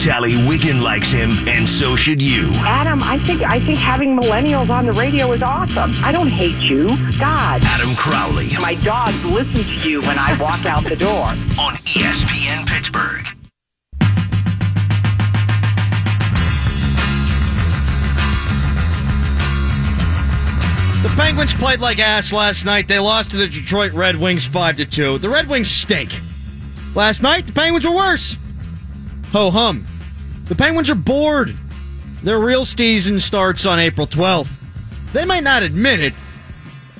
Sally Wiggin likes him, and so should you. Adam, I think I think having millennials on the radio is awesome. I don't hate you. God. Adam Crowley My dogs listen to you when I walk out the door. on ESPN Pittsburgh. The Penguins played like ass last night. They lost to the Detroit Red Wings 5 to 2. The Red Wings stink. Last night, the Penguins were worse. Ho hum. The Penguins are bored. Their real season starts on April 12th. They might not admit it,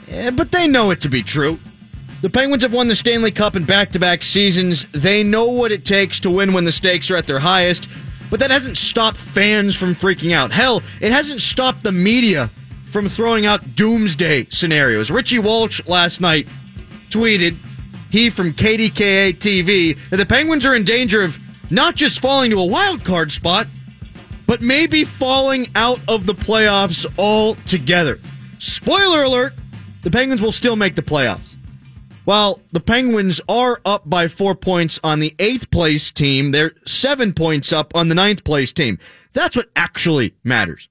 eh, but they know it to be true. The Penguins have won the Stanley Cup in back to back seasons. They know what it takes to win when the stakes are at their highest, but that hasn't stopped fans from freaking out. Hell, it hasn't stopped the media from throwing out doomsday scenarios. Richie Walsh last night tweeted, he from KDKA TV, that the Penguins are in danger of not just falling to a wild card spot, but maybe falling out of the playoffs altogether. Spoiler alert, the Penguins will still make the playoffs. While the Penguins are up by four points on the eighth place team, they're seven points up on the ninth place team. That's what actually matters.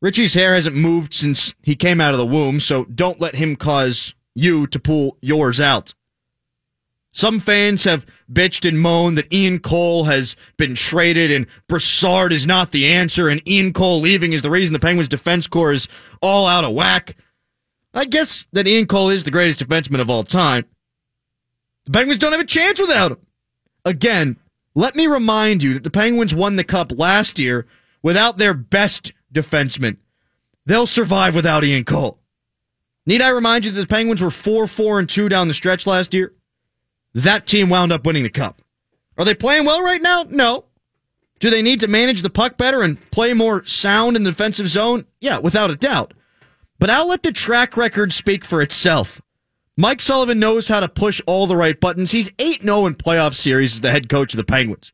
Richie's hair hasn't moved since he came out of the womb, so don't let him cause you to pull yours out. Some fans have bitched and moaned that Ian Cole has been traded and Brassard is not the answer, and Ian Cole leaving is the reason the Penguins defense core is all out of whack. I guess that Ian Cole is the greatest defenseman of all time. The Penguins don't have a chance without him. Again, let me remind you that the Penguins won the cup last year without their best defenseman. They'll survive without Ian Cole. Need I remind you that the Penguins were 4 4 and 2 down the stretch last year? That team wound up winning the cup. Are they playing well right now? No. Do they need to manage the puck better and play more sound in the defensive zone? Yeah, without a doubt. But I'll let the track record speak for itself. Mike Sullivan knows how to push all the right buttons. He's 8 0 in playoff series as the head coach of the Penguins.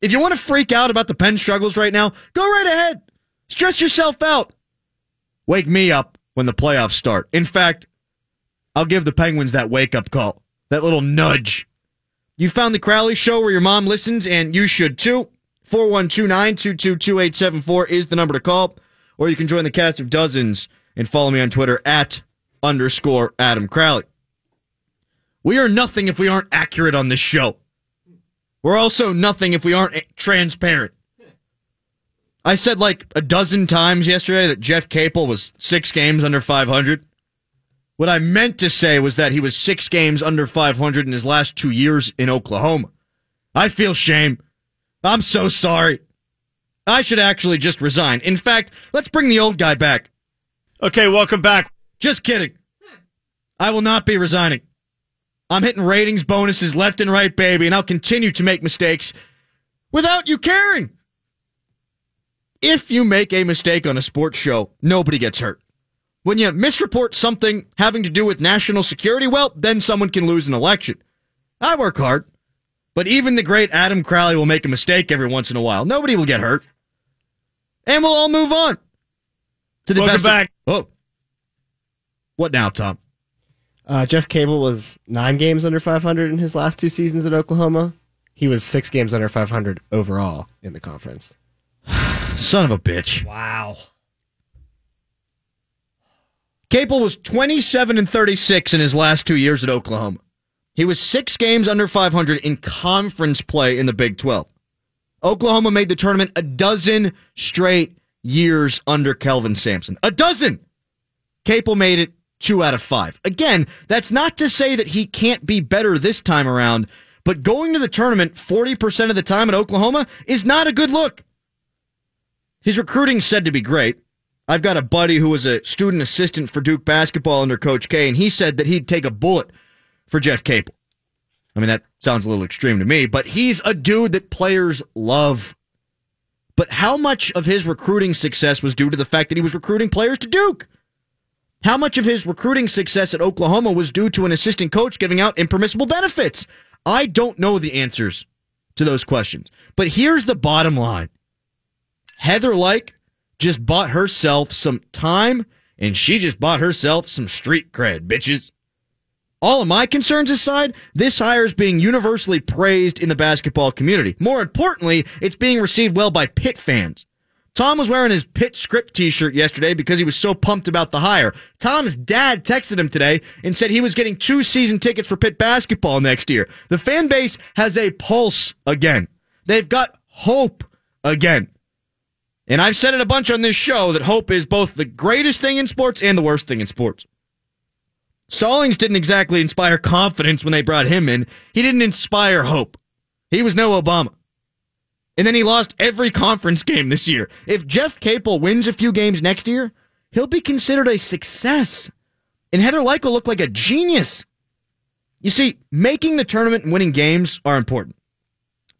If you want to freak out about the Pen struggles right now, go right ahead. Stress yourself out. Wake me up when the playoffs start. In fact, I'll give the Penguins that wake up call, that little nudge. You found the Crowley Show where your mom listens, and you should too. 412 922 2874 is the number to call, or you can join the cast of dozens and follow me on Twitter at underscore Adam Crowley. We are nothing if we aren't accurate on this show. We're also nothing if we aren't transparent. I said like a dozen times yesterday that Jeff Capel was six games under 500. What I meant to say was that he was six games under 500 in his last two years in Oklahoma. I feel shame. I'm so sorry. I should actually just resign. In fact, let's bring the old guy back. Okay, welcome back. Just kidding. I will not be resigning. I'm hitting ratings bonuses left and right, baby, and I'll continue to make mistakes without you caring. If you make a mistake on a sports show, nobody gets hurt. When you misreport something having to do with national security, well, then someone can lose an election. I work hard, but even the great Adam Crowley will make a mistake every once in a while. Nobody will get hurt. And we'll all move on. To the Welcome best of- back. oh. What now, Tom? Uh, Jeff Capel was nine games under 500 in his last two seasons at Oklahoma. He was six games under 500 overall in the conference. Son of a bitch. Wow. Capel was 27 and 36 in his last two years at Oklahoma. He was six games under 500 in conference play in the Big 12. Oklahoma made the tournament a dozen straight years under Kelvin Sampson. A dozen! Capel made it two out of five. Again, that's not to say that he can't be better this time around, but going to the tournament 40% of the time at Oklahoma is not a good look. His recruiting said to be great. I've got a buddy who was a student assistant for Duke basketball under Coach K, and he said that he'd take a bullet for Jeff Capel. I mean, that sounds a little extreme to me, but he's a dude that players love. But how much of his recruiting success was due to the fact that he was recruiting players to Duke? How much of his recruiting success at Oklahoma was due to an assistant coach giving out impermissible benefits? I don't know the answers to those questions. But here's the bottom line Heather Lyke just bought herself some time and she just bought herself some street cred, bitches. All of my concerns aside, this hire is being universally praised in the basketball community. More importantly, it's being received well by Pitt fans. Tom was wearing his Pitt script t-shirt yesterday because he was so pumped about the hire. Tom's dad texted him today and said he was getting two season tickets for Pitt basketball next year. The fan base has a pulse again. They've got hope again. And I've said it a bunch on this show that hope is both the greatest thing in sports and the worst thing in sports. Stallings didn't exactly inspire confidence when they brought him in. He didn't inspire hope. He was no Obama. And then he lost every conference game this year. If Jeff Capel wins a few games next year, he'll be considered a success. And Heather Lyke will look like a genius. You see, making the tournament and winning games are important.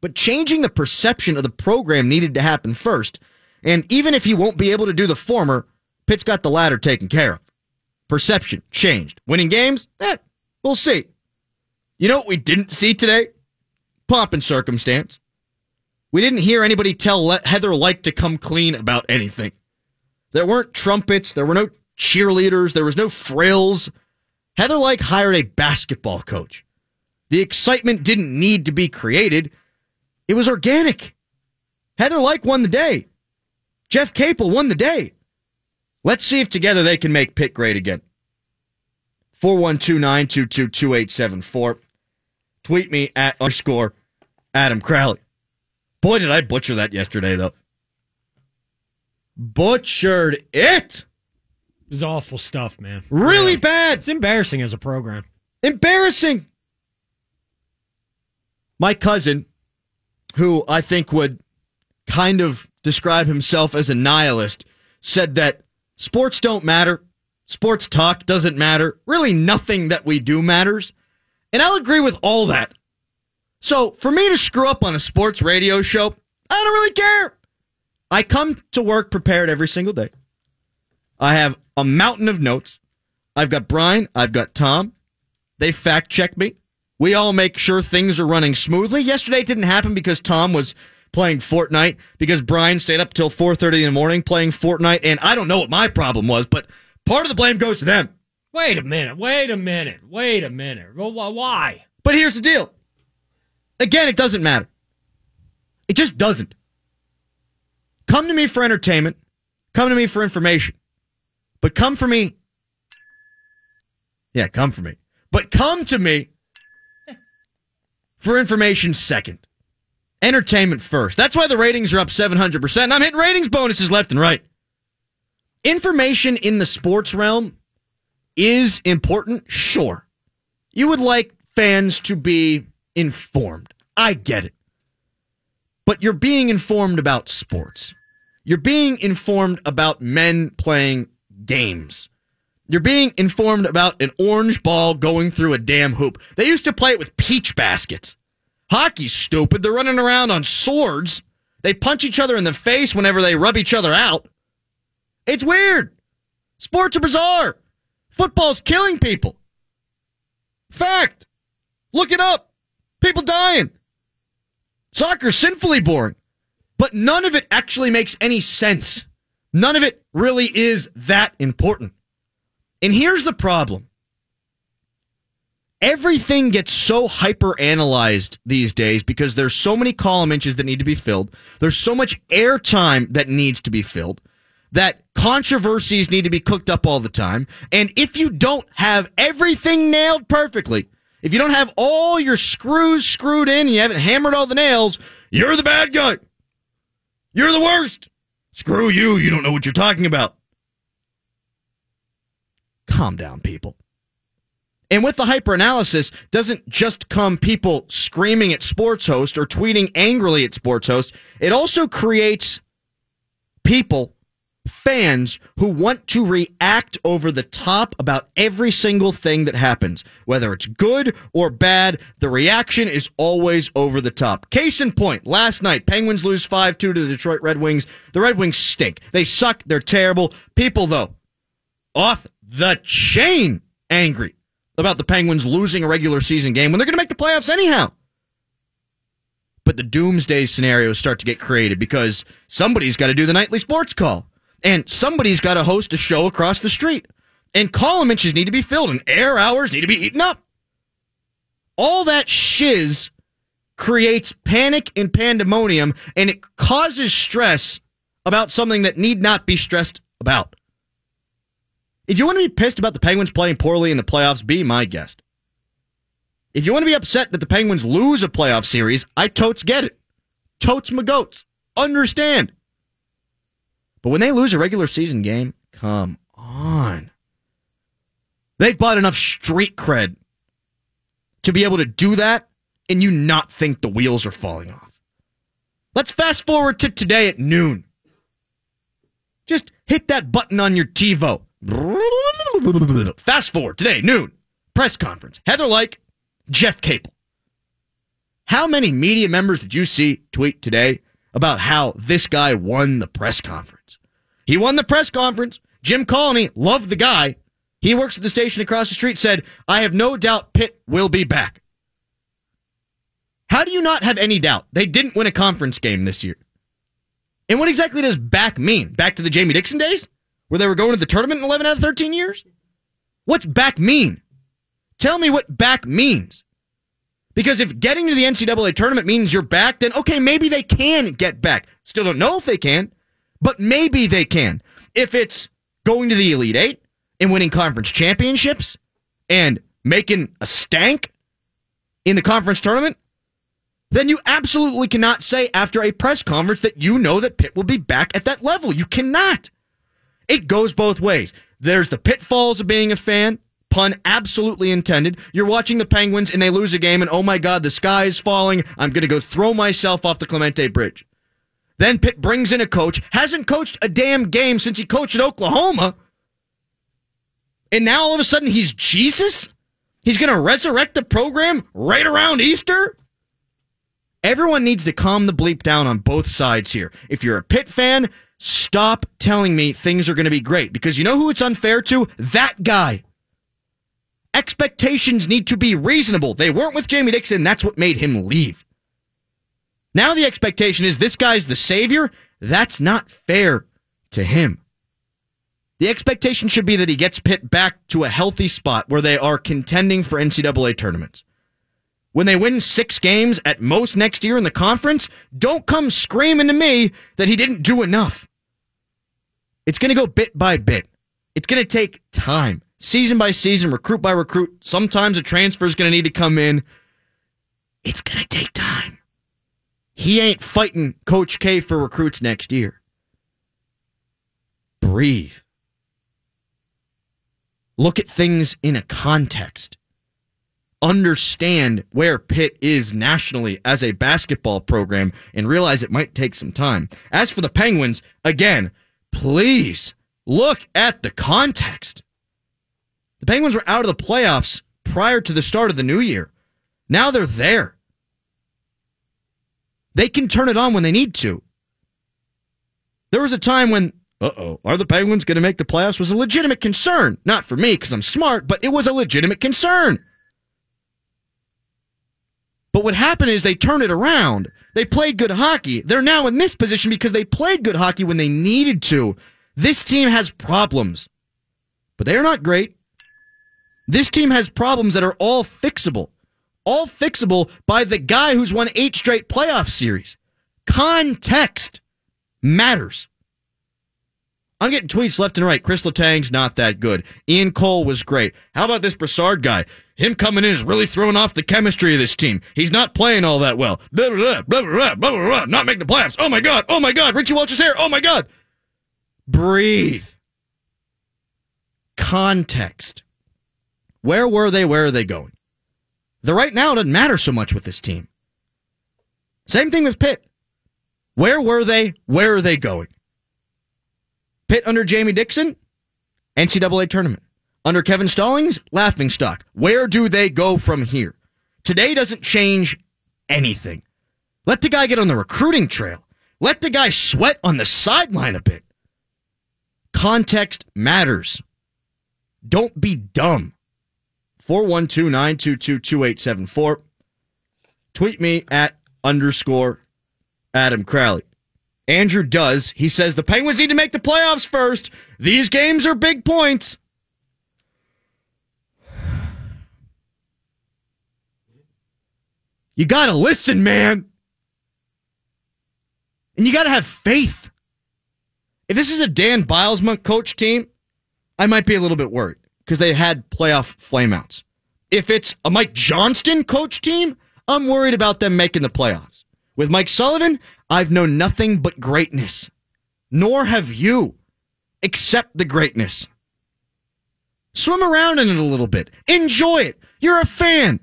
But changing the perception of the program needed to happen first. And even if he won't be able to do the former, Pitt's got the latter taken care of. Perception changed. Winning games? Eh, we'll see. You know what we didn't see today? Pomp and circumstance. We didn't hear anybody tell Heather Lyke to come clean about anything. There weren't trumpets. There were no cheerleaders. There was no frills. Heather Lyke hired a basketball coach. The excitement didn't need to be created. It was organic. Heather Lyke won the day. Jeff Capel won the day. Let's see if together they can make Pitt great again. 412 Tweet me at underscore Adam Crowley. Boy, did I butcher that yesterday, though. Butchered it. It was awful stuff, man. Really yeah. bad. It's embarrassing as a program. Embarrassing. My cousin, who I think would kind of describe himself as a nihilist, said that sports don't matter. Sports talk doesn't matter. Really, nothing that we do matters. And I'll agree with all that. So for me to screw up on a sports radio show, I don't really care. I come to work prepared every single day. I have a mountain of notes. I've got Brian, I've got Tom. They fact check me. We all make sure things are running smoothly. Yesterday didn't happen because Tom was playing Fortnite because Brian stayed up till 4:30 in the morning playing Fortnite and I don't know what my problem was, but part of the blame goes to them. Wait a minute. Wait a minute. Wait a minute. Well, why? But here's the deal. Again, it doesn't matter. It just doesn't. Come to me for entertainment. Come to me for information. But come for me. Yeah, come for me. But come to me for information second. Entertainment first. That's why the ratings are up 700%. And I'm hitting ratings bonuses left and right. Information in the sports realm is important, sure. You would like fans to be informed. I get it. But you're being informed about sports. You're being informed about men playing games. You're being informed about an orange ball going through a damn hoop. They used to play it with peach baskets. Hockey's stupid. They're running around on swords. They punch each other in the face whenever they rub each other out. It's weird. Sports are bizarre. Football's killing people. Fact. Look it up. People dying. Soccer's sinfully boring. But none of it actually makes any sense. None of it really is that important. And here's the problem. Everything gets so hyper analyzed these days because there's so many column inches that need to be filled. There's so much airtime that needs to be filled that controversies need to be cooked up all the time. And if you don't have everything nailed perfectly, if you don't have all your screws screwed in and you haven't hammered all the nails, you're the bad guy. You're the worst. Screw you. You don't know what you're talking about. Calm down, people. And with the hyperanalysis doesn't just come people screaming at sports host or tweeting angrily at sports host. It also creates people fans who want to react over the top about every single thing that happens. Whether it's good or bad, the reaction is always over the top. Case in point, last night, Penguins lose 5 2 to the Detroit Red Wings. The Red Wings stink. They suck. They're terrible. People, though, off the chain angry about the Penguins losing a regular season game when they're going to make the playoffs anyhow. But the doomsday scenarios start to get created because somebody's got to do the nightly sports call and somebody's got to host a show across the street. And column inches need to be filled, and air hours need to be eaten up. All that shiz creates panic and pandemonium and it causes stress about something that need not be stressed about. If you want to be pissed about the Penguins playing poorly in the playoffs, be my guest. If you want to be upset that the Penguins lose a playoff series, I totes get it. Totes my goats. Understand. But when they lose a regular season game, come on. They've bought enough street cred to be able to do that and you not think the wheels are falling off. Let's fast forward to today at noon. Just hit that button on your TiVo. Fast forward today, noon. Press conference. Heather Lyke, Jeff Capel. How many media members did you see tweet today about how this guy won the press conference? He won the press conference. Jim Colony loved the guy. He works at the station across the street, said, I have no doubt Pitt will be back. How do you not have any doubt? They didn't win a conference game this year. And what exactly does back mean? Back to the Jamie Dixon days? Where they were going to the tournament in 11 out of 13 years? What's back mean? Tell me what back means. Because if getting to the NCAA tournament means you're back, then okay, maybe they can get back. Still don't know if they can, but maybe they can. If it's going to the Elite Eight and winning conference championships and making a stank in the conference tournament, then you absolutely cannot say after a press conference that you know that Pitt will be back at that level. You cannot. It goes both ways. There's the pitfalls of being a fan. Pun absolutely intended. You're watching the Penguins and they lose a game, and oh my God, the sky is falling. I'm going to go throw myself off the Clemente Bridge. Then Pitt brings in a coach, hasn't coached a damn game since he coached at Oklahoma. And now all of a sudden he's Jesus? He's going to resurrect the program right around Easter? Everyone needs to calm the bleep down on both sides here. If you're a Pitt fan, stop telling me things are going to be great because you know who it's unfair to? That guy. Expectations need to be reasonable. They weren't with Jamie Dixon. That's what made him leave. Now the expectation is this guy's the savior. That's not fair to him. The expectation should be that he gets Pitt back to a healthy spot where they are contending for NCAA tournaments. When they win six games at most next year in the conference, don't come screaming to me that he didn't do enough. It's going to go bit by bit. It's going to take time, season by season, recruit by recruit. Sometimes a transfer is going to need to come in. It's going to take time. He ain't fighting Coach K for recruits next year. Breathe. Look at things in a context. Understand where Pitt is nationally as a basketball program and realize it might take some time. As for the Penguins, again, please look at the context. The Penguins were out of the playoffs prior to the start of the new year. Now they're there. They can turn it on when they need to. There was a time when, uh oh, are the Penguins going to make the playoffs? Was a legitimate concern. Not for me because I'm smart, but it was a legitimate concern. But what happened is they turned it around. They played good hockey. They're now in this position because they played good hockey when they needed to. This team has problems, but they are not great. This team has problems that are all fixable all fixable by the guy who's won eight straight playoff series. Context matters. I'm getting tweets left and right. Chris Letang's not that good. Ian Cole was great. How about this Brassard guy? Him coming in is really throwing off the chemistry of this team. He's not playing all that well. Blah, blah, blah, blah, blah, blah, blah, not making the playoffs. Oh my God. Oh my God. Richie Walsh's here. Oh my God. Breathe. Context. Where were they? Where are they going? The right now doesn't matter so much with this team. Same thing with Pitt. Where were they? Where are they going? Pitt under Jamie Dixon, NCAA tournament. Under Kevin Stallings, laughing stock. Where do they go from here? Today doesn't change anything. Let the guy get on the recruiting trail. Let the guy sweat on the sideline a bit. Context matters. Don't be dumb. 412 922 2874. Tweet me at underscore Adam Crowley. Andrew does. He says the Penguins need to make the playoffs first. These games are big points. You got to listen, man. And you got to have faith. If this is a Dan Bylsma coach team, I might be a little bit worried because they had playoff flameouts. If it's a Mike Johnston coach team, I'm worried about them making the playoffs. With Mike Sullivan, I've known nothing but greatness. Nor have you. Accept the greatness. Swim around in it a little bit. Enjoy it. You're a fan.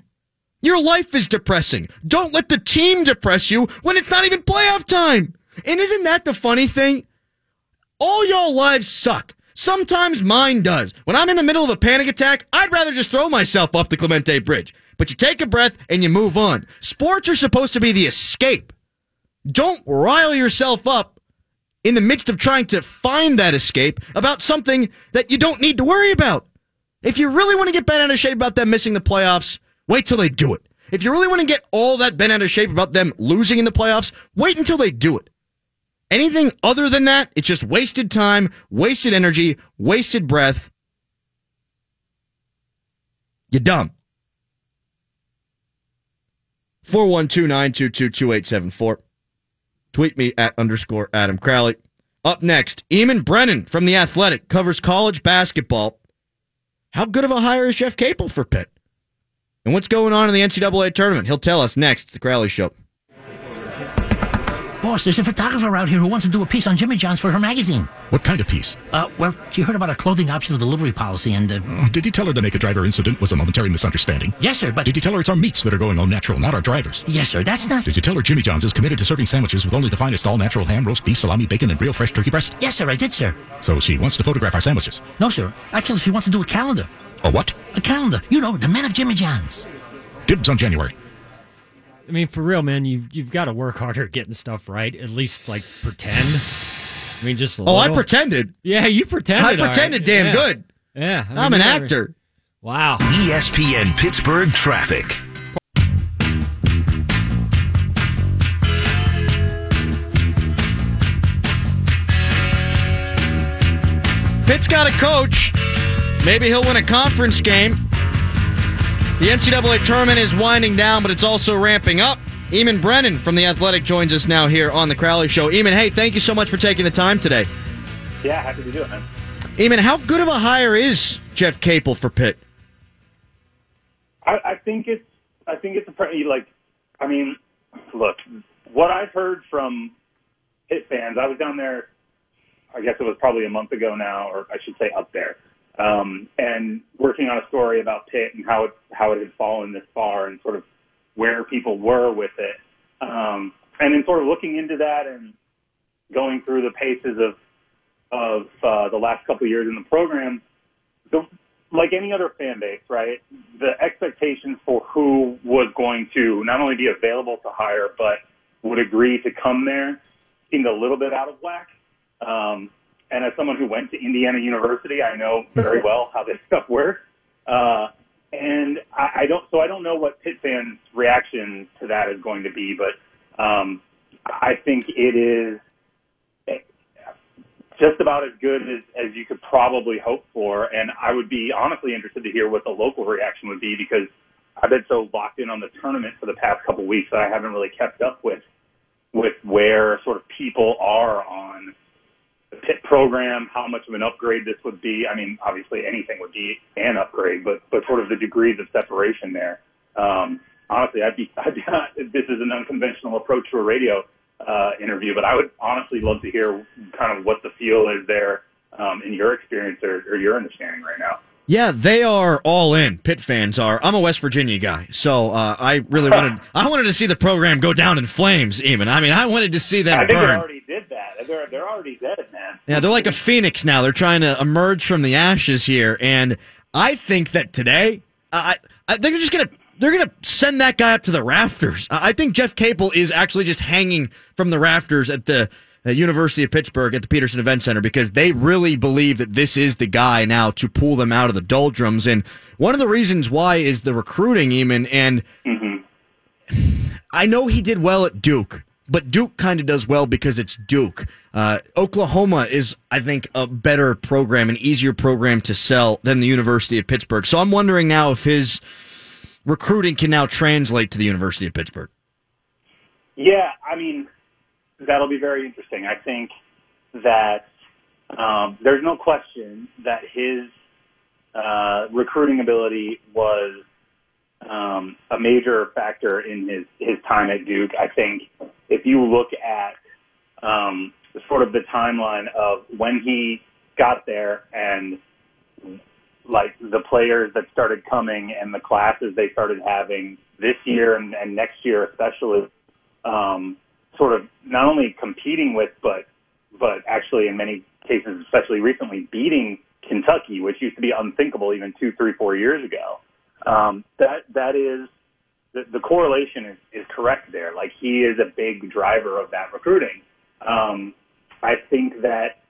Your life is depressing. Don't let the team depress you when it's not even playoff time. And isn't that the funny thing? All y'all lives suck. Sometimes mine does. When I'm in the middle of a panic attack, I'd rather just throw myself off the Clemente Bridge. But you take a breath and you move on. Sports are supposed to be the escape. Don't rile yourself up in the midst of trying to find that escape about something that you don't need to worry about. If you really want to get bent out of shape about them missing the playoffs, wait till they do it. If you really want to get all that bent out of shape about them losing in the playoffs, wait until they do it. Anything other than that, it's just wasted time, wasted energy, wasted breath. You're dumb. 412-922-2874. Tweet me at underscore Adam Crowley. Up next, Eamon Brennan from The Athletic covers college basketball. How good of a hire is Jeff Capel for Pitt? And what's going on in the NCAA tournament? He'll tell us next. The Crowley Show. There's a photographer out here who wants to do a piece on Jimmy John's for her magazine. What kind of piece? Uh, well, she heard about a clothing optional delivery policy and, uh, Oh, Did you tell her the naked driver incident was a momentary misunderstanding? yes, sir, but, Did you tell her it's our meats that are going all natural, not our drivers? yes, sir, that's not, Did you tell her Jimmy John's is committed to serving sandwiches with only the finest all natural ham, roast beef, salami, bacon, and real fresh turkey breast? yes, sir, I did, sir. So she wants to photograph our sandwiches. No, sir, actually, she wants to do a calendar. A what? A calendar. You know, the men of Jimmy John's. Dibs on January. I mean, for real, man, you've you've got to work harder getting stuff right. At least like pretend. I mean, just a Oh, I pretended. Yeah, you pretended. I all right. pretended damn Yeah. good. Yeah, I mean, I'm an never- actor. Wow. ESPN Pittsburgh traffic. Pitt's got a coach. Maybe he'll win a conference game. The NCAA tournament is winding down, but it's also ramping up. Eamon Brennan from The Athletic joins us now here on The Crowley Show. Eamon, hey, thank you so much for taking the time today. Yeah, happy to do it, man. Eamon, how good of a hire is Jeff Capel for Pitt? I, I think it's I think it's a pretty like I mean, look, what I've heard from Pitt fans, I was down there I guess it was probably a month ago now, or I should say up there. Um, and working on a story about Pitt and how it how it had fallen this far and sort of where people were with it. Um, and then sort of looking into that and going through the paces of of uh, the last couple of years in the program, the, like any other fan base, right? The expectations for who was going to not only be available to hire, but would agree to come there seemed a little bit out of whack. Um, and as someone who went to Indiana University, I know very well how this stuff works. Uh, and I, I don't, so I don't know what Pitt fans' reaction to that is going to be, but um, I think it is just about as good as, as you could probably hope for. And I would be honestly interested to hear what the local reaction would be because I've been so locked in on the tournament for the past couple weeks that I haven't really kept up with with where sort of people are on Pitt program, how much of an upgrade this would be. I mean, obviously anything would be an upgrade, but but sort of the degrees of separation there. Um, honestly, I'd be, I'd be this is an unconventional approach to a radio uh, interview, but I would honestly love to hear kind of what the feel is there um, in your experience or, or your understanding right now. Yeah, they are all in. Pitt fans are. I'm a West Virginia guy, so uh, I really wanted. I wanted to see the program go down in flames. Even I mean, I wanted to see them I think they burn. already did that. They're they're already dead. Yeah, they're like a phoenix now. They're trying to emerge from the ashes here, and I think that today, I, I they're just gonna they're gonna send that guy up to the rafters. I I think Jeff Capel is actually just hanging from the rafters at the uh, University of Pittsburgh at the Petersen Event Center because they really believe that this is the guy now to pull them out of the doldrums. And one of the reasons why is the recruiting, Eamon, and I know he did well at Duke, but Duke kind of does well because it's Duke. Uh, Oklahoma is, I think, a better program, an easier program to sell than the University of Pittsburgh. So I'm wondering now if his recruiting can now translate to the University of Pittsburgh. Yeah, I mean, that'll be very interesting. I think that um, there's no question that his uh, recruiting ability was um, a major factor in his, his time at Duke. I think if you look at um, sort of the timeline of when he got there and like the players that started coming and the classes they started having this year and, and next year especially um, sort of not only competing with but but actually in many cases especially recently beating Kentucky which used to be unthinkable even two three four years ago um, that that is the, the correlation is, is correct there like he is a big driver of that recruiting um, I think that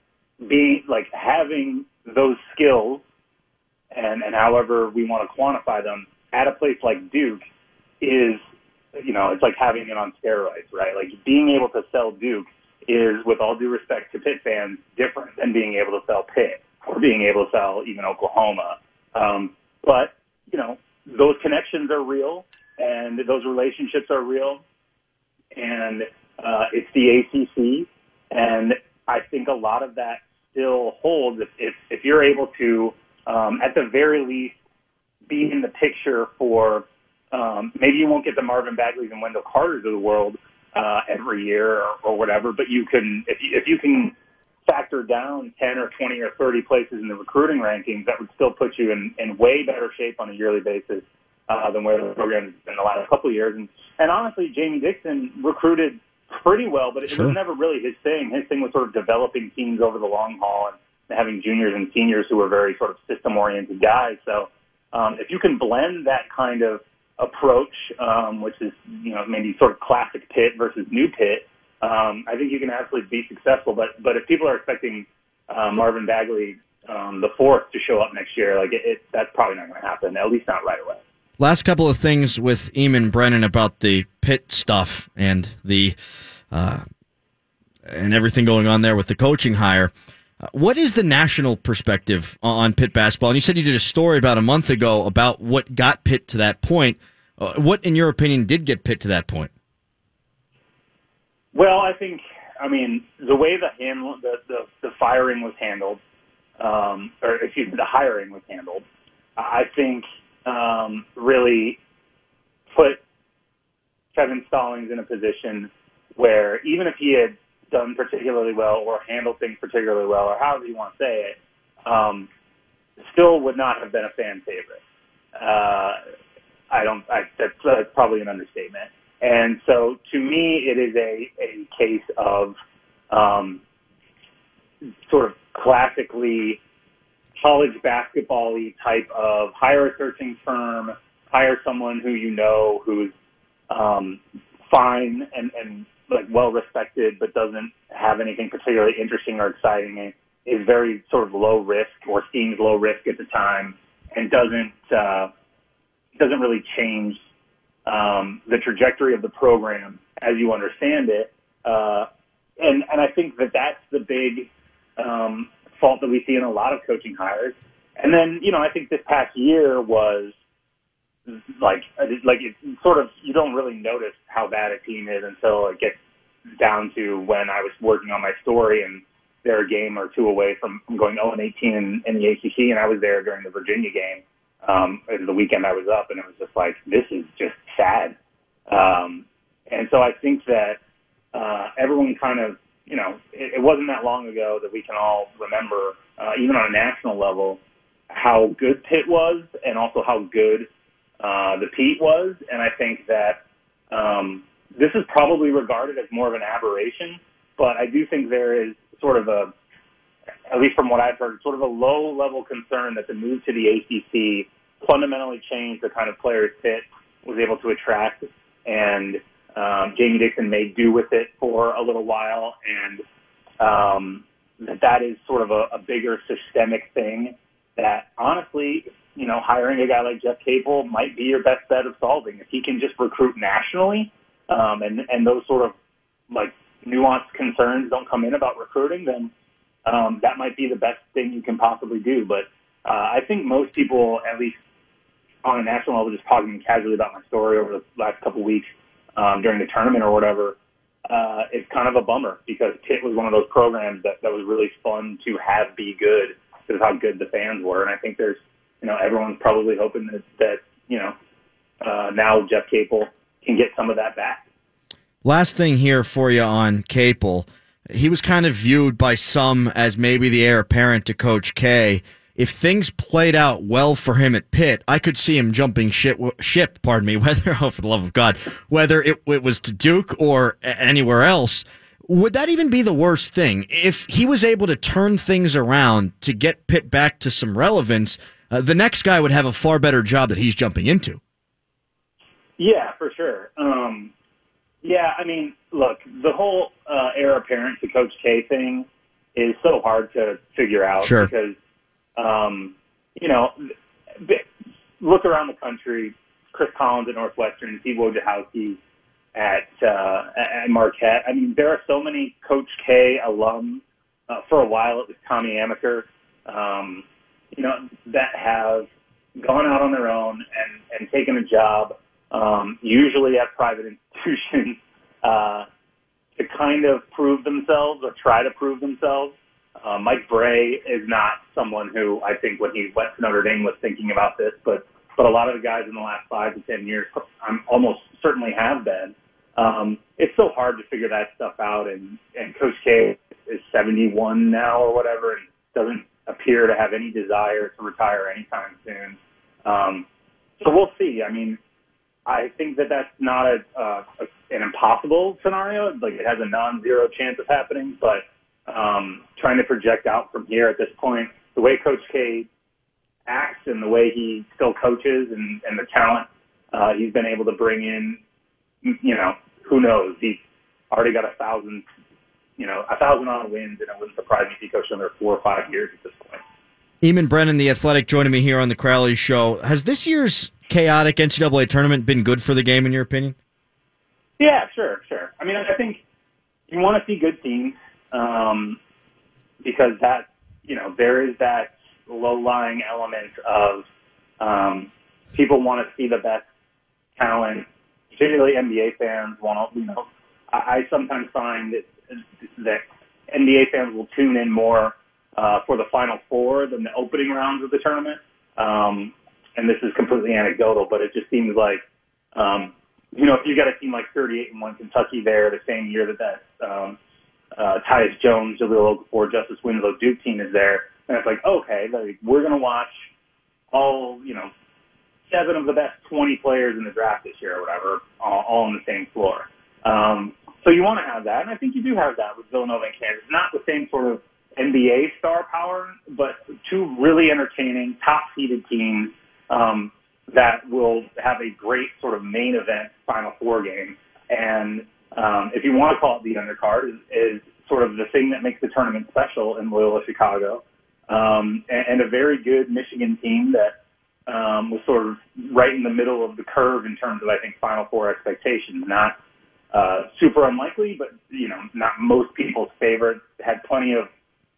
being like having those skills and, and however we want to quantify them at a place like Duke is, you know, it's like having it on steroids, right? Like being able to sell Duke is, with all due respect to Pitt fans, different than being able to sell Pitt or being able to sell even Oklahoma. Um, but, you know, those connections are real and those relationships are real. And uh, it's the ACC. And I think a lot of that still holds if, if, if you're able to um, at the very least, be in the picture for um, maybe you won't get the Marvin Bagleys and Wendell Carters of the world uh, every year or, or whatever, but you can if you, if you can factor down 10 or 20 or 30 places in the recruiting rankings, that would still put you in, in way better shape on a yearly basis uh, than where the program has been in the last couple of years. And, and honestly, Jamie Dixon recruited pretty well, but it Sure. was never really his thing. His thing was sort of developing teams over the long haul and having juniors and seniors who were very sort of system oriented guys. So um, if you can blend that kind of approach, um, which is you know maybe sort of classic Pitt versus new Pitt, um, I think you can absolutely be successful. But but if people are expecting uh, Marvin Bagley um, the fourth to show up next year, like it, it that's probably not going to happen. At least not right away. Last couple of things with Eamon Brennan about the Pitt stuff and the uh, and everything going on there with the coaching hire. Uh, What is the national perspective on Pitt basketball? And you said you did a story about a month ago about what got Pitt to that point. Uh, what, in your opinion, did get Pitt to that point? Well, I think, I mean, the way the handle, the, the, the firing was handled, um, or excuse me, the hiring was handled, I think um, really put Kevin Stallings in a position where even if he had done particularly well or handled things particularly well, or however you want to say it, um, still would not have been a fan favorite. Uh, I don't. I, that's, that's probably an understatement. And so, to me, it is a a case of um, sort of classically college basketball-y type of hire a searching firm, hire someone who you know who's um, fine and, and like well respected, but doesn't have anything particularly interesting or exciting. and Is very sort of low risk or seems low risk at the time, and doesn't uh, doesn't really change um, the trajectory of the program as you understand it. Uh, and and I think that that's the big um, fault that we see in a lot of coaching hires. And then you know I think this past year was like like it's sort of you don't really notice how bad a team is until it gets down to when I was working on my story and they're a game or two away from going 0 and 18 in, in the ACC and I was there during the Virginia game. Um, the weekend I was up and it was just like this is just sad. Um, and so I think that uh, everyone kind of you know it, it wasn't that long ago that we can all remember uh, even on a national level how good Pitt was and also how good uh, the Pete was, and I think that um, this is probably regarded as more of an aberration. But I do think there is sort of a, at least from what I've heard, sort of a low level concern that the move to the ACC fundamentally changed the kind of players Pitt was able to attract, and um, Jamie Dixon made do with it for a little while, and um, that that is sort of a, a bigger systemic thing that honestly you know, hiring a guy like Jeff Capel might be your best bet of solving. If he can just recruit nationally, um, and and those sort of like nuanced concerns don't come in about recruiting, then um, that might be the best thing you can possibly do. But uh, I think most people, at least on a national level, just talking casually about my story over the last couple weeks um, during the tournament or whatever, uh, it's kind of a bummer because Pitt was one of those programs that, that was really fun to have be good because of how good the fans were. And I think there's, you know, everyone's probably hoping that, that you know, uh, now Jeff Capel can get some of that back. Last thing here for you on Capel. He was kind of viewed by some as maybe the heir apparent to Coach K. If things played out well for him at Pitt, I could see him jumping ship, ship pardon me, whether, oh, for the love of God, whether it, it was to Duke or anywhere else. Would that even be the worst thing? If he was able to turn things around to get Pitt back to some relevance, uh, the next guy would have a far better job that he's jumping into. Yeah, for sure. Um, yeah, I mean, look, the whole uh, heir apparent to Coach K thing is so hard to figure out Sure. because, um, you know, look around the country. Chris Collins at Northwestern, Steve Wojciechowski at uh, at Marquette. I mean, there are so many Coach K alums. Uh, for a while, it was Tommy Amaker. Um, you know, that have gone out on their own and, and taken a job, um, usually at private institutions, uh, to kind of prove themselves or try to prove themselves. Uh, Mike Brey is not someone who I think when he went to Notre Dame was thinking about this, but but a lot of the guys in the last five to ten years, I'm almost certainly have been. Um, it's so hard to figure that stuff out, and and Coach K is 71 now or whatever, and doesn't appear to have any desire to retire anytime soon. Um, so we'll see. I mean, I think that that's not a, uh, a an impossible scenario. Like it has a non-zero chance of happening, but um, trying to project out from here at this point, the way Coach K acts and the way he still coaches and, and the talent uh, he's been able to bring in, you know, who knows? He's already got a thousand, you know, a thousand on wins, and it wouldn't surprise me if he coached another four or five years at this point. Eamon Brennan, the athletic, joining me here on the Crowley Show. Has this year's chaotic NCAA tournament been good for the game, in your opinion? Yeah, sure, sure. I mean, I think you want to see good teams um, because that, you know, there is that low-lying element of um, people want to see the best talent, particularly NBA fans want to, you know, I, I sometimes find that, that NBA fans will tune in more uh, for the Final Four than the opening rounds of the tournament. Um, and this is completely anecdotal, but it just seems like, um, you know, if you got a team like 38 and 1 Kentucky there the same year that that um, uh, Tyus Jones, Jahlil Okafor, Justice Winslow Duke team is there, and it's like, okay, like, we're going to watch all, you know, seven of the best 20 players in the draft this year or whatever, all, all on the same floor. Um, so you want to have that, and I think you do have that with Villanova and Kansas. Not the same sort of NBA star power, but two really entertaining, top-seeded teams um, that will have a great sort of main event Final Four game. And um, if you want to call it the undercard, is, is sort of the thing that makes the tournament special in Loyola Chicago, um, and, and a very good Michigan team that um, was sort of right in the middle of the curve in terms of I think Final Four expectations. Not uh, super unlikely, but you know, not most people's favorite. Had plenty of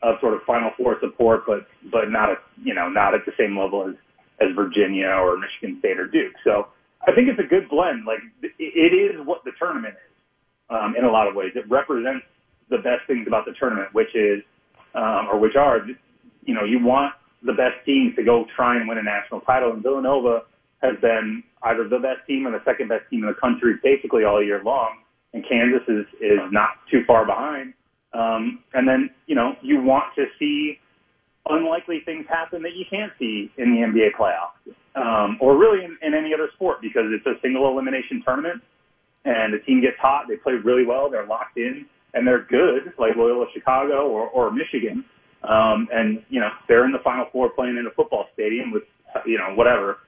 of sort of Final Four support, but but not at you know not at the same level as as Virginia or Michigan State or Duke. So I think it's a good blend. Like it is what the tournament is um, in a lot of ways. It represents the best things about the tournament, which is um, or which are you know you want the best teams to go try and win a national title, and Villanova has been either the best team or the second best team in the country basically all year long, and Kansas is is not too far behind. Um, and then, you know, you want to see unlikely things happen that you can't see in the NBA playoffs, um, or really in, in any other sport because it's a single elimination tournament and the team gets hot, they play really well, they're locked in, and they're good, like Loyola Chicago or, or Michigan. Um, and, you know, they're in the Final Four playing in a football stadium with, you know, whatever,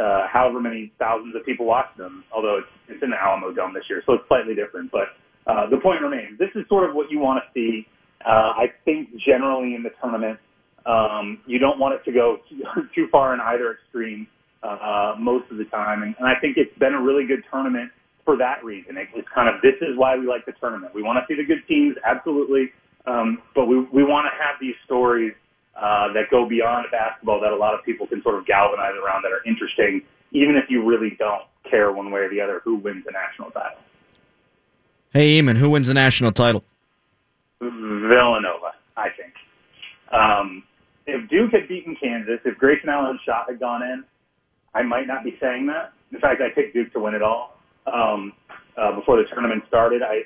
uh, however many thousands of people watch them, although it's, it's in the Alamo Dome this year, so it's slightly different. But uh, the point remains, this is sort of what you want to see. Uh, I think generally in the tournament, um, you don't want it to go too, too far in either extreme uh, most of the time. And, and I think it's been a really good tournament for that reason. It, it's kind of this is why we like the tournament. We want to see the good teams, absolutely, um, but we we want to have these stories uh, that go beyond basketball that a lot of people can sort of galvanize around that are interesting, even if you really don't care one way or the other who wins the national title. Hey, Eamon, who wins the national title? Villanova, I think. Um, if Duke had beaten Kansas, if Grayson Allen's shot had gone in, I might not be saying that. In fact, I picked Duke to win it all um, uh, before the tournament started. I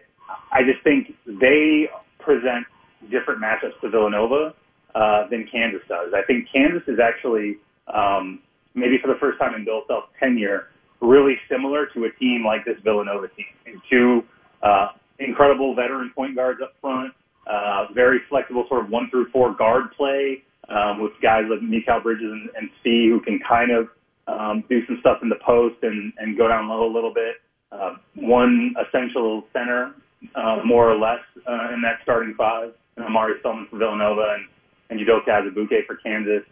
I just think they present different matchups to Villanova uh, than Kansas does. I think Kansas is actually um, maybe for the first time in Bill Self's tenure really similar to a team like this Villanova team. Two uh, incredible veteran point guards up front, uh, very flexible sort of one through four guard play um, with guys like Mikal Bridges and, and Svi who can kind of um, do some stuff in the post and, and go down low a little bit. Uh, one essential center, uh, more or less, uh, in that starting five. And Omari Spellman for Villanova and, and Udoka Azubuike for Kansas.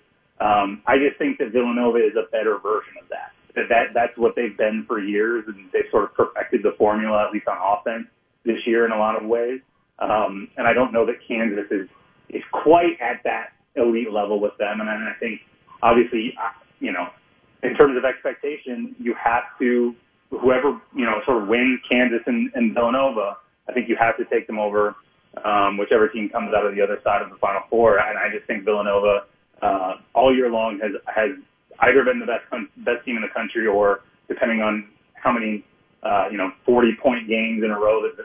Um, I just think that Villanova is a better version of that. That, that that's what they've been for years, and they've sort of perfected the formula, at least on offense, this year in a lot of ways. Um, and I don't know that Kansas is is quite at that elite level with them. And I think, obviously, uh, you know, in terms of expectation, you have to whoever you know sort of wins Kansas and, and Villanova. I think you have to take them over um, whichever team comes out of the other side of the Final Four. And I just think Villanova uh, all year long has has either been the best best team in the country or depending on how many uh, you know 40 point games in a row that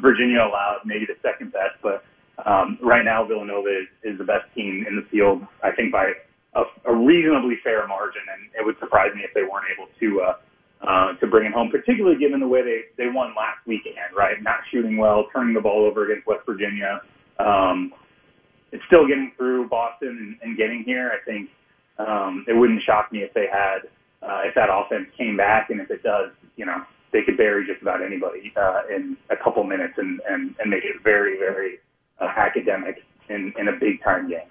Virginia allowed, maybe the second best. But um, right now, Villanova is, is the best team in the field. I think by a, a reasonably fair margin, and it would surprise me if they weren't able to. Uh, uh, to bring it home, particularly given the way they, they won last weekend, right? Not shooting well, turning the ball over against West Virginia. Um, it's still getting through Boston and, and getting here. I think um, it wouldn't shock me if they had, uh, if that offense came back, and if it does, you know, they could bury just about anybody uh, in a couple minutes and, and, and make it very, very uh, academic in, in a big time game.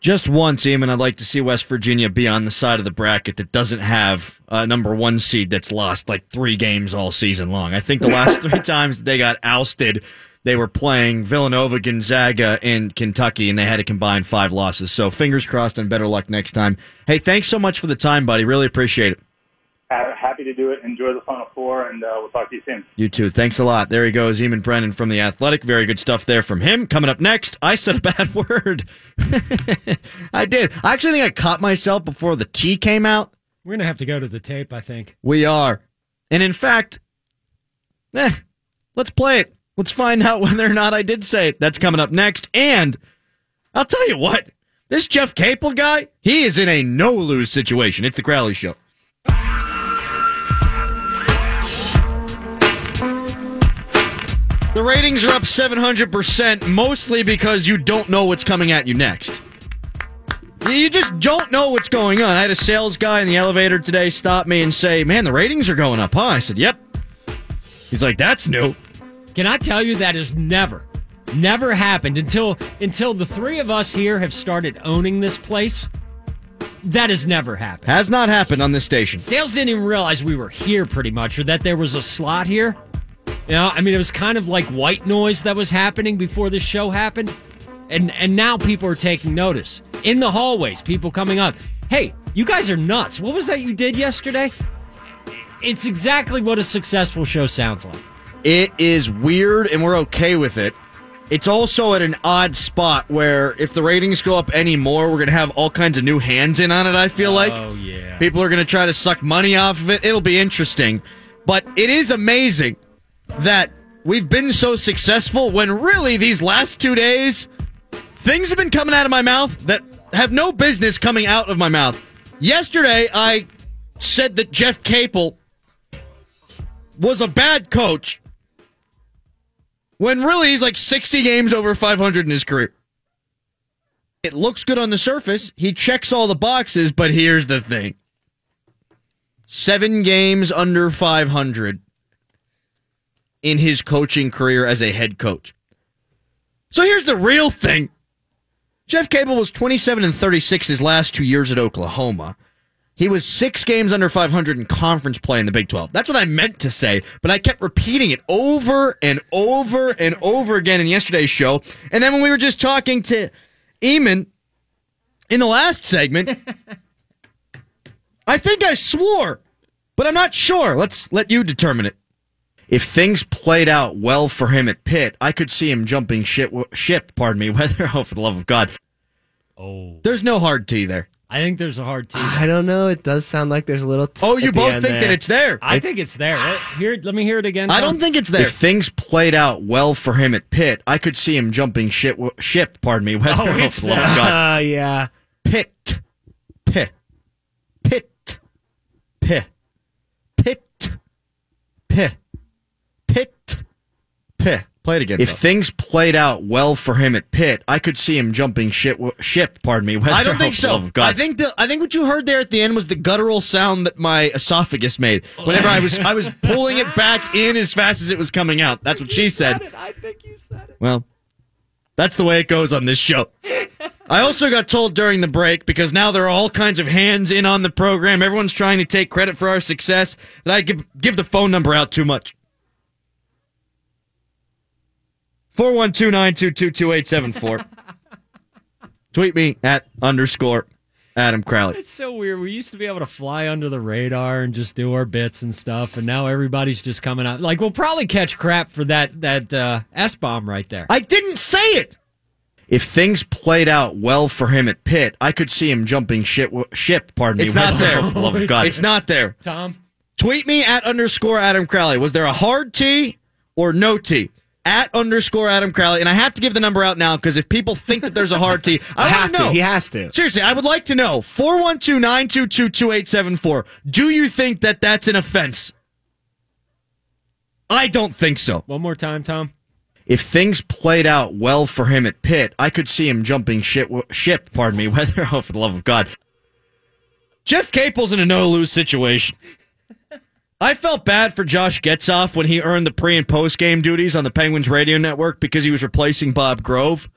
Just once, Eamon, I'd like to see West Virginia be on the side of the bracket that doesn't have a number one seed that's lost like three games all season long. I think the last three times they got ousted, they were playing Villanova, Gonzaga, and Kentucky, and they had to combine five losses. So fingers crossed and better luck next time. Hey, thanks so much for the time, buddy. Really appreciate it. Happy to do it. Enjoy the Final Four, and uh, we'll talk to you soon. You too. Thanks a lot. There he goes, Eamon Brennan from The Athletic. Very good stuff there from him. Coming up next, I said a bad word. I did. I actually think I caught myself before the T came out. We're going to have to go to the tape, I think. We are. And in fact, eh, let's play it. Let's find out whether or not I did say it. That's coming up next. And I'll tell you what, this Jeff Capel guy, he is in a no lose situation. It's the Crowley Show. The ratings are up 700%, mostly because you don't know what's coming at you next. You just don't know what's going on. I had a sales guy in the elevator today stop me and say, Man, the ratings are going up, huh? I said, Yep. He's like, That's new. Can I tell you that has never, never happened until until the three of us here have started owning this place? That has never happened. Has not happened on this station. Sales didn't even realize we were here pretty much, or that there was a slot here. You know, I mean, it was kind of like white noise that was happening before the show happened, and and now people are taking notice in the hallways. People coming up, hey, you guys are nuts. What was that you did yesterday? It's exactly what a successful show sounds like. It is weird, and we're okay with it. It's also at an odd spot where if the ratings go up any more, we're going to have all kinds of new hands in on it, I feel like. Oh, yeah. People are going to try to suck money off of it. It'll be interesting. But it is amazing that we've been so successful when really these last two days, things have been coming out of my mouth that have no business coming out of my mouth. Yesterday, I said that Jeff Capel was a bad coach when really he's like 60 games over 500 in his career. It looks good on the surface. He checks all the boxes, but here's the thing seven games under 500 in his coaching career as a head coach. So here's the real thing Jeff Capel was 27 and 36 his last two years at Oklahoma. He was six games under 500 in conference play in the Big 12. That's what I meant to say, but I kept repeating it over and over and over again in yesterday's show. And then when we were just talking to Eamon, in the last segment, I think I swore, but I'm not sure. Let's let you determine it. If things played out well for him at Pitt, I could see him jumping ship. Ship, pardon me. Whether, oh, for the love of God, Oh, there's no hard T there. I think there's a hard T. I don't know. It does sound like there's a little. T Oh, you at the both end think there. that it's there. I think it's there. Let, here, let me hear it again. I don't think it's there. If things played out well for him at Pitt, I could see him jumping ship. Ship, pardon me. Whether, Oh, it's for the love of God. Ah, yeah. Pit. Pit. Pit. Pit. Pit. Pit. Pit. Pit. Play it again. If things played out well for him at Pitt, I could see him jumping ship. Ship, pardon me. I don't think so. love of God. I think the I think what you heard there at the end was the guttural sound that my esophagus made whenever I was I was pulling it back in as fast as it was coming out. That's what she said. I think you said it. Well, that's the way it goes on this show. I also got told during the break because now there are all kinds of hands in on the program. Everyone's trying to take credit for our success. That I give give the phone number out too much. 412-922-2874. Tweet me at underscore Adam Crowley. It's so weird. We used to be able to fly under the radar and just do our bits and stuff, and now everybody's just coming out. Like we'll probably catch crap for that that uh, S bomb right there. I didn't say it. If things played out well for him at Pitt, I could see him jumping ship. Ship, pardon me. It's not there. For the love of God. It's not there. Tom, Tweet me at underscore Adam Crowley. Was there a hard T or no T? At underscore Adam Crowley. And I have to give the number out now because if people think that there's a hard T, I, I want have to know. to. He has to. Seriously, I would like to know 412 922 2874. Do you think that that's an offense? I don't think so. one more time, Tom. If things played out well for him at Pitt, I could see him jumping ship. Ship, pardon me. Whether, oh, for the love of God, Jeff Capel's in a no lose situation. I felt bad for Josh Getzoff when he earned the pre and post game duties on the Penguins radio network because he was replacing Bob Grove.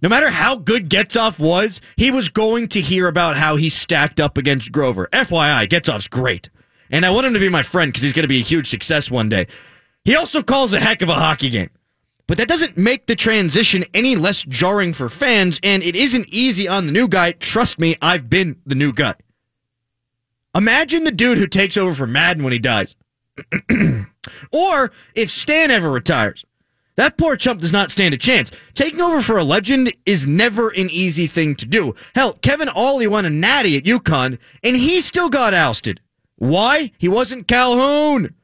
No matter how good Getzoff was, he was going to hear about how he stacked up against Grover. FYI, Getzoff's great. And I want him to be my friend because he's going to be a huge success one day. He also calls a heck of a hockey game. But that doesn't make the transition any less jarring for fans, and it isn't easy on the new guy. Trust me, I've been the new guy. Imagine the dude who takes over for Madden when he dies. or if Stan ever retires. That poor chump does not stand a chance. Taking over for a legend is never an easy thing to do. Hell, Kevin Ollie won a natty at UConn, and he still got ousted. Why? He wasn't Calhoun.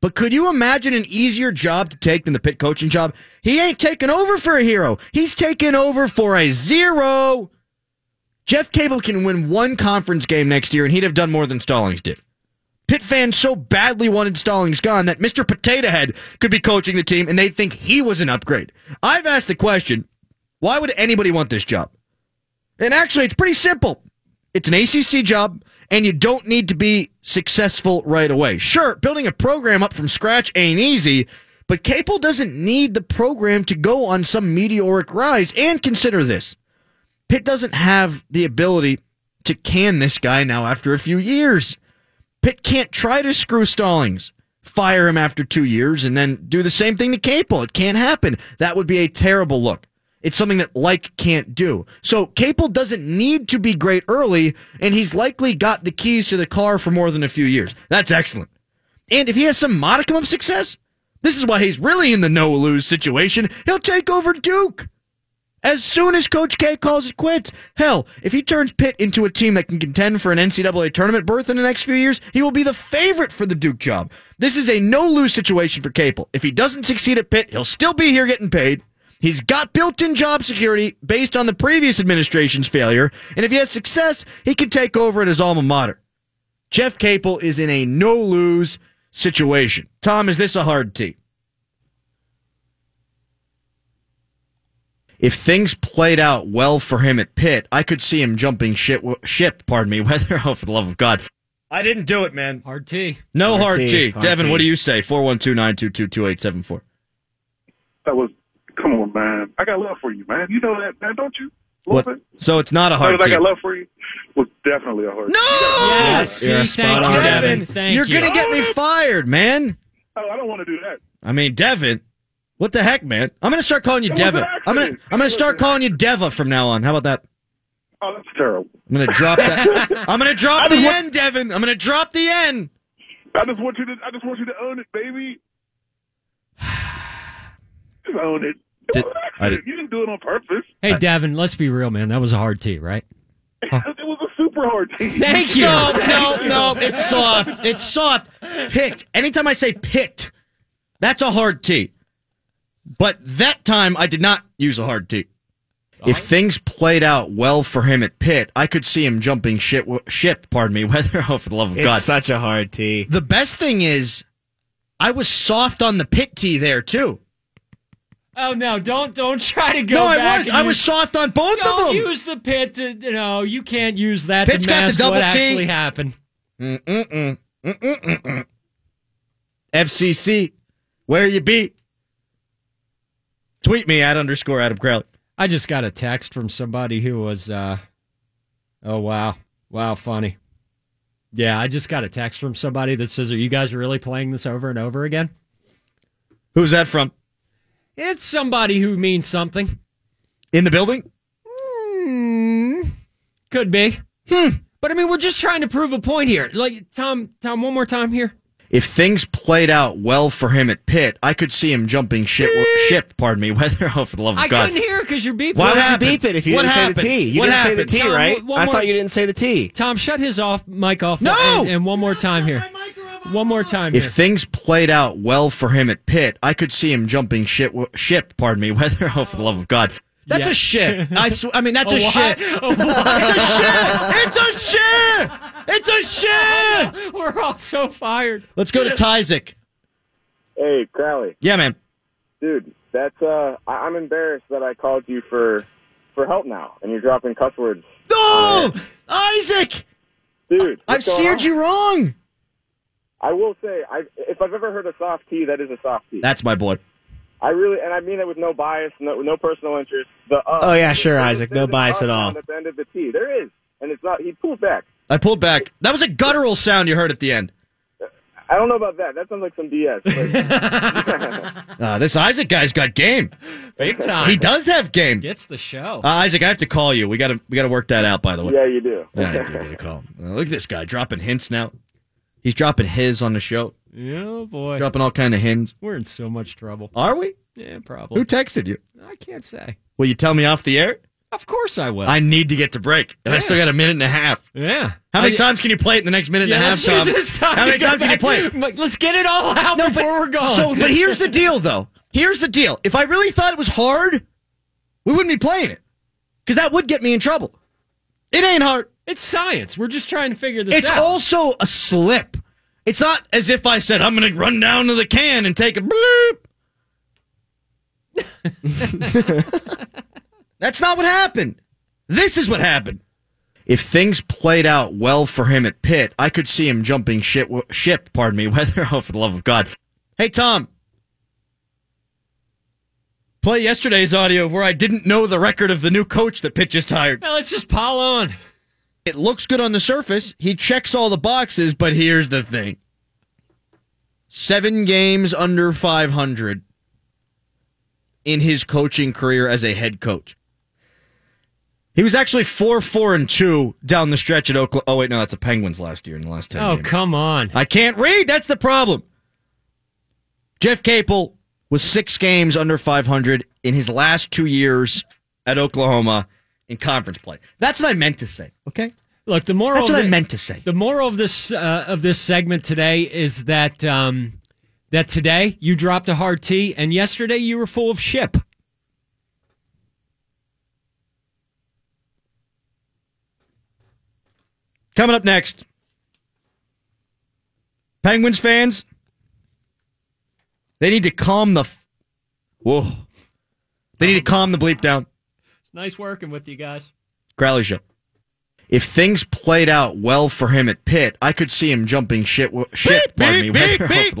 But could you imagine an easier job to take than the Pitt coaching job? He ain't taking over for a hero. He's taking over for a zero. Jeff Capel can win one conference game next year, and he'd have done more than Stallings did. Pitt fans so badly wanted Stallings gone that Mr. Potato Head could be coaching the team, and they'd think he was an upgrade. I've asked the question why would anybody want this job? And actually, it's pretty simple. It's an ACC job, and you don't need to be successful right away. Sure, building a program up from scratch ain't easy, but Capel doesn't need the program to go on some meteoric rise. And consider this Pitt doesn't have the ability to can this guy now after a few years. Pitt can't try to screw Stallings, fire him after two years, and then do the same thing to Capel. It can't happen. That would be a terrible look. It's something that Lyke can't do. So Capel doesn't need to be great early, and he's likely got the keys to the car for more than a few years. That's excellent. And if he has some modicum of success, this is why he's really in the no lose situation. He'll take over Duke. As soon as Coach K calls it quits, hell, if he turns Pitt into a team that can contend for an NCAA tournament berth in the next few years, he will be the favorite for the Duke job. This is a no lose situation for Capel. If he doesn't succeed at Pitt, he'll still be here getting paid. He's got built in job security based on the previous administration's failure, and if he has success, he can take over at his alma mater. Jeff Capel is in a no lose situation. Tom, is this a hard T? If things played out well for him at Pitt, I could see him jumping ship. Ship, pardon me. Whether, oh, for the love of God, I didn't do it, man. Hard T. No hard, Hard T. T, hard Devin, T. what do you say? Four one two nine two two two eight seven four. That was, come on, man. I got love for you, man. You know that, man, don't you? A What? bit. So it's not a Know hard that I T. got love for you was definitely a hard. No, Yes, see, You're thank spot you, on. Devin. Devin, Thank you're you. gonna get me fired, man. Oh, I don't want to do that. I mean, Devin. What the heck, man? I'm gonna start calling you It Deva. I'm gonna. I'm gonna start calling you Deva from now on. How about that? Oh, that's terrible. I'm gonna drop that. I'm gonna drop the want- N, Devin. I'm gonna drop the N. I just want you to. I just want you to own it, baby. Just own it. Did- It was an I accident. did- You didn't do it on purpose. Hey, Devin, let's be real, man. That was a hard tee, right? It was a super hard team. Thank you. No, no, no. It's soft. It's soft. Picked. Anytime I say picked, that's a hard T. But that time I did not use a hard T. If things played out well for him at Pitt, I could see him jumping ship. Ship, pardon me. Whether, oh, for the love of It's God, such a hard tee. The best thing is, I was soft on the Pitt T there too. Oh no! Don't don't try to go. No, I was. I use- was soft on both of them. Don't use the pit to you know. You can't use that Pitt's to got the mask double what T. actually happened. Mm-mm-mm. Mm-mm-mm-mm. FCC, where you be? Tweet me at underscore Adam Crowley. I just got a text from somebody who was. uh Oh wow, wow, funny. Yeah, I just got a text from somebody that says, "Are you guys really playing this over and over again?" Who's that from? It's somebody who means something. In the building? Hmm, could be. Hmm. But I mean, we're just trying to prove a point here. Like Tom, Tom, one more time here. If things played out well for him at Pitt, I could see him jumping ship. ship, pardon me. Whether, oh, for the love of I God. I couldn't hear because you're beeping. Why What would happened? you beep it if you What didn't happened? say the T? You What didn't say the T, Tom, right? one I more- thought you didn't say the T. Tom, shut his off mic off. No! and, and one more time here. One more time If here. things played out well for him at Pitt, I could see him jumping ship. Ship, pardon me. Whether, oh, for the love of God. That's Yeah. a shit. I, sw- I mean, that's a, A shit. A? It's a shit. It's a shit. It's a shit. We're all so fired. Let's go to Tyzik. Hey, Crowley, Yeah, man. dude, that's uh, I- I'm embarrassed that I called you for for help now, and you're dropping cuss words, No, Isaac. dude. I've steered on? you wrong. I will say, I if I've ever heard a soft T, that is a soft T. That's my boy. I really, and I mean that with no bias, no no personal interest. The uh, Oh, yeah, sure, Isaac, no bias at all. At the end of the T, there is, and it's not. He pulled back. I pulled back. That was a guttural sound you heard at the end. I don't know about that. That sounds like some BS. but- Uh, this Isaac guy's got game. Big time. He does have game. Gets the show. Uh, Isaac, I have to call you. We got to we got to work that out. By the way. yeah, you do. Yeah, I do get a call. Uh, look at this guy dropping hints now. He's dropping his on the show. Yeah, boy. Dropping all kind of hints. We're in so much trouble. Are we? Yeah, probably. Who texted you? I can't say. Will you tell me off the air? Of course I will. I need to get to break, and I still got a minute and a half. yeah. How many I- times can you play it in the next minute Yeah, and a half, Tom? time How many times can you play it? Let's get it all out No, before we're gone. So, but here's the deal, though. Here's the deal. If I really thought it was hard, we wouldn't be playing it because that would get me in trouble. It ain't hard. it's science. We're just trying to figure this It's out. It's also a slip. It's not as if I said I'm going to run down to the can and take a bloop. That's not what happened. This is what happened. If things played out well for him at Pitt, I could see him jumping ship. Ship, pardon me. Whether, oh, for the love of God. Hey, Tom. Play yesterday's audio where I didn't know the record of the new coach that Pitt just hired. Now, let's just pile on. It looks good on the surface. He checks all the boxes, but here's the thing. Seven games under 500 in his coaching career as a head coach. He was actually 4 4 and 2 down the stretch at Oklahoma. Oh, wait, no, that's the Penguins last year in the last 10 Oh, games. come on. I can't read. That's the problem. Jeff Capel was six games under 500 in his last two years at Oklahoma in conference play. That's what I meant to say, okay? Look, the moral. That's what I meant to say. The moral of this uh, of this segment today is that um, that today you dropped a hard T, and yesterday you were full of ship. Coming up next, Penguins fans, they need to calm the. F- Whoa. They need to calm the bleep down. It's nice working with you guys. Crowley Show. If things played out well for him at Pitt, I could see him jumping shit. Shit, pardon me. beep, for beep,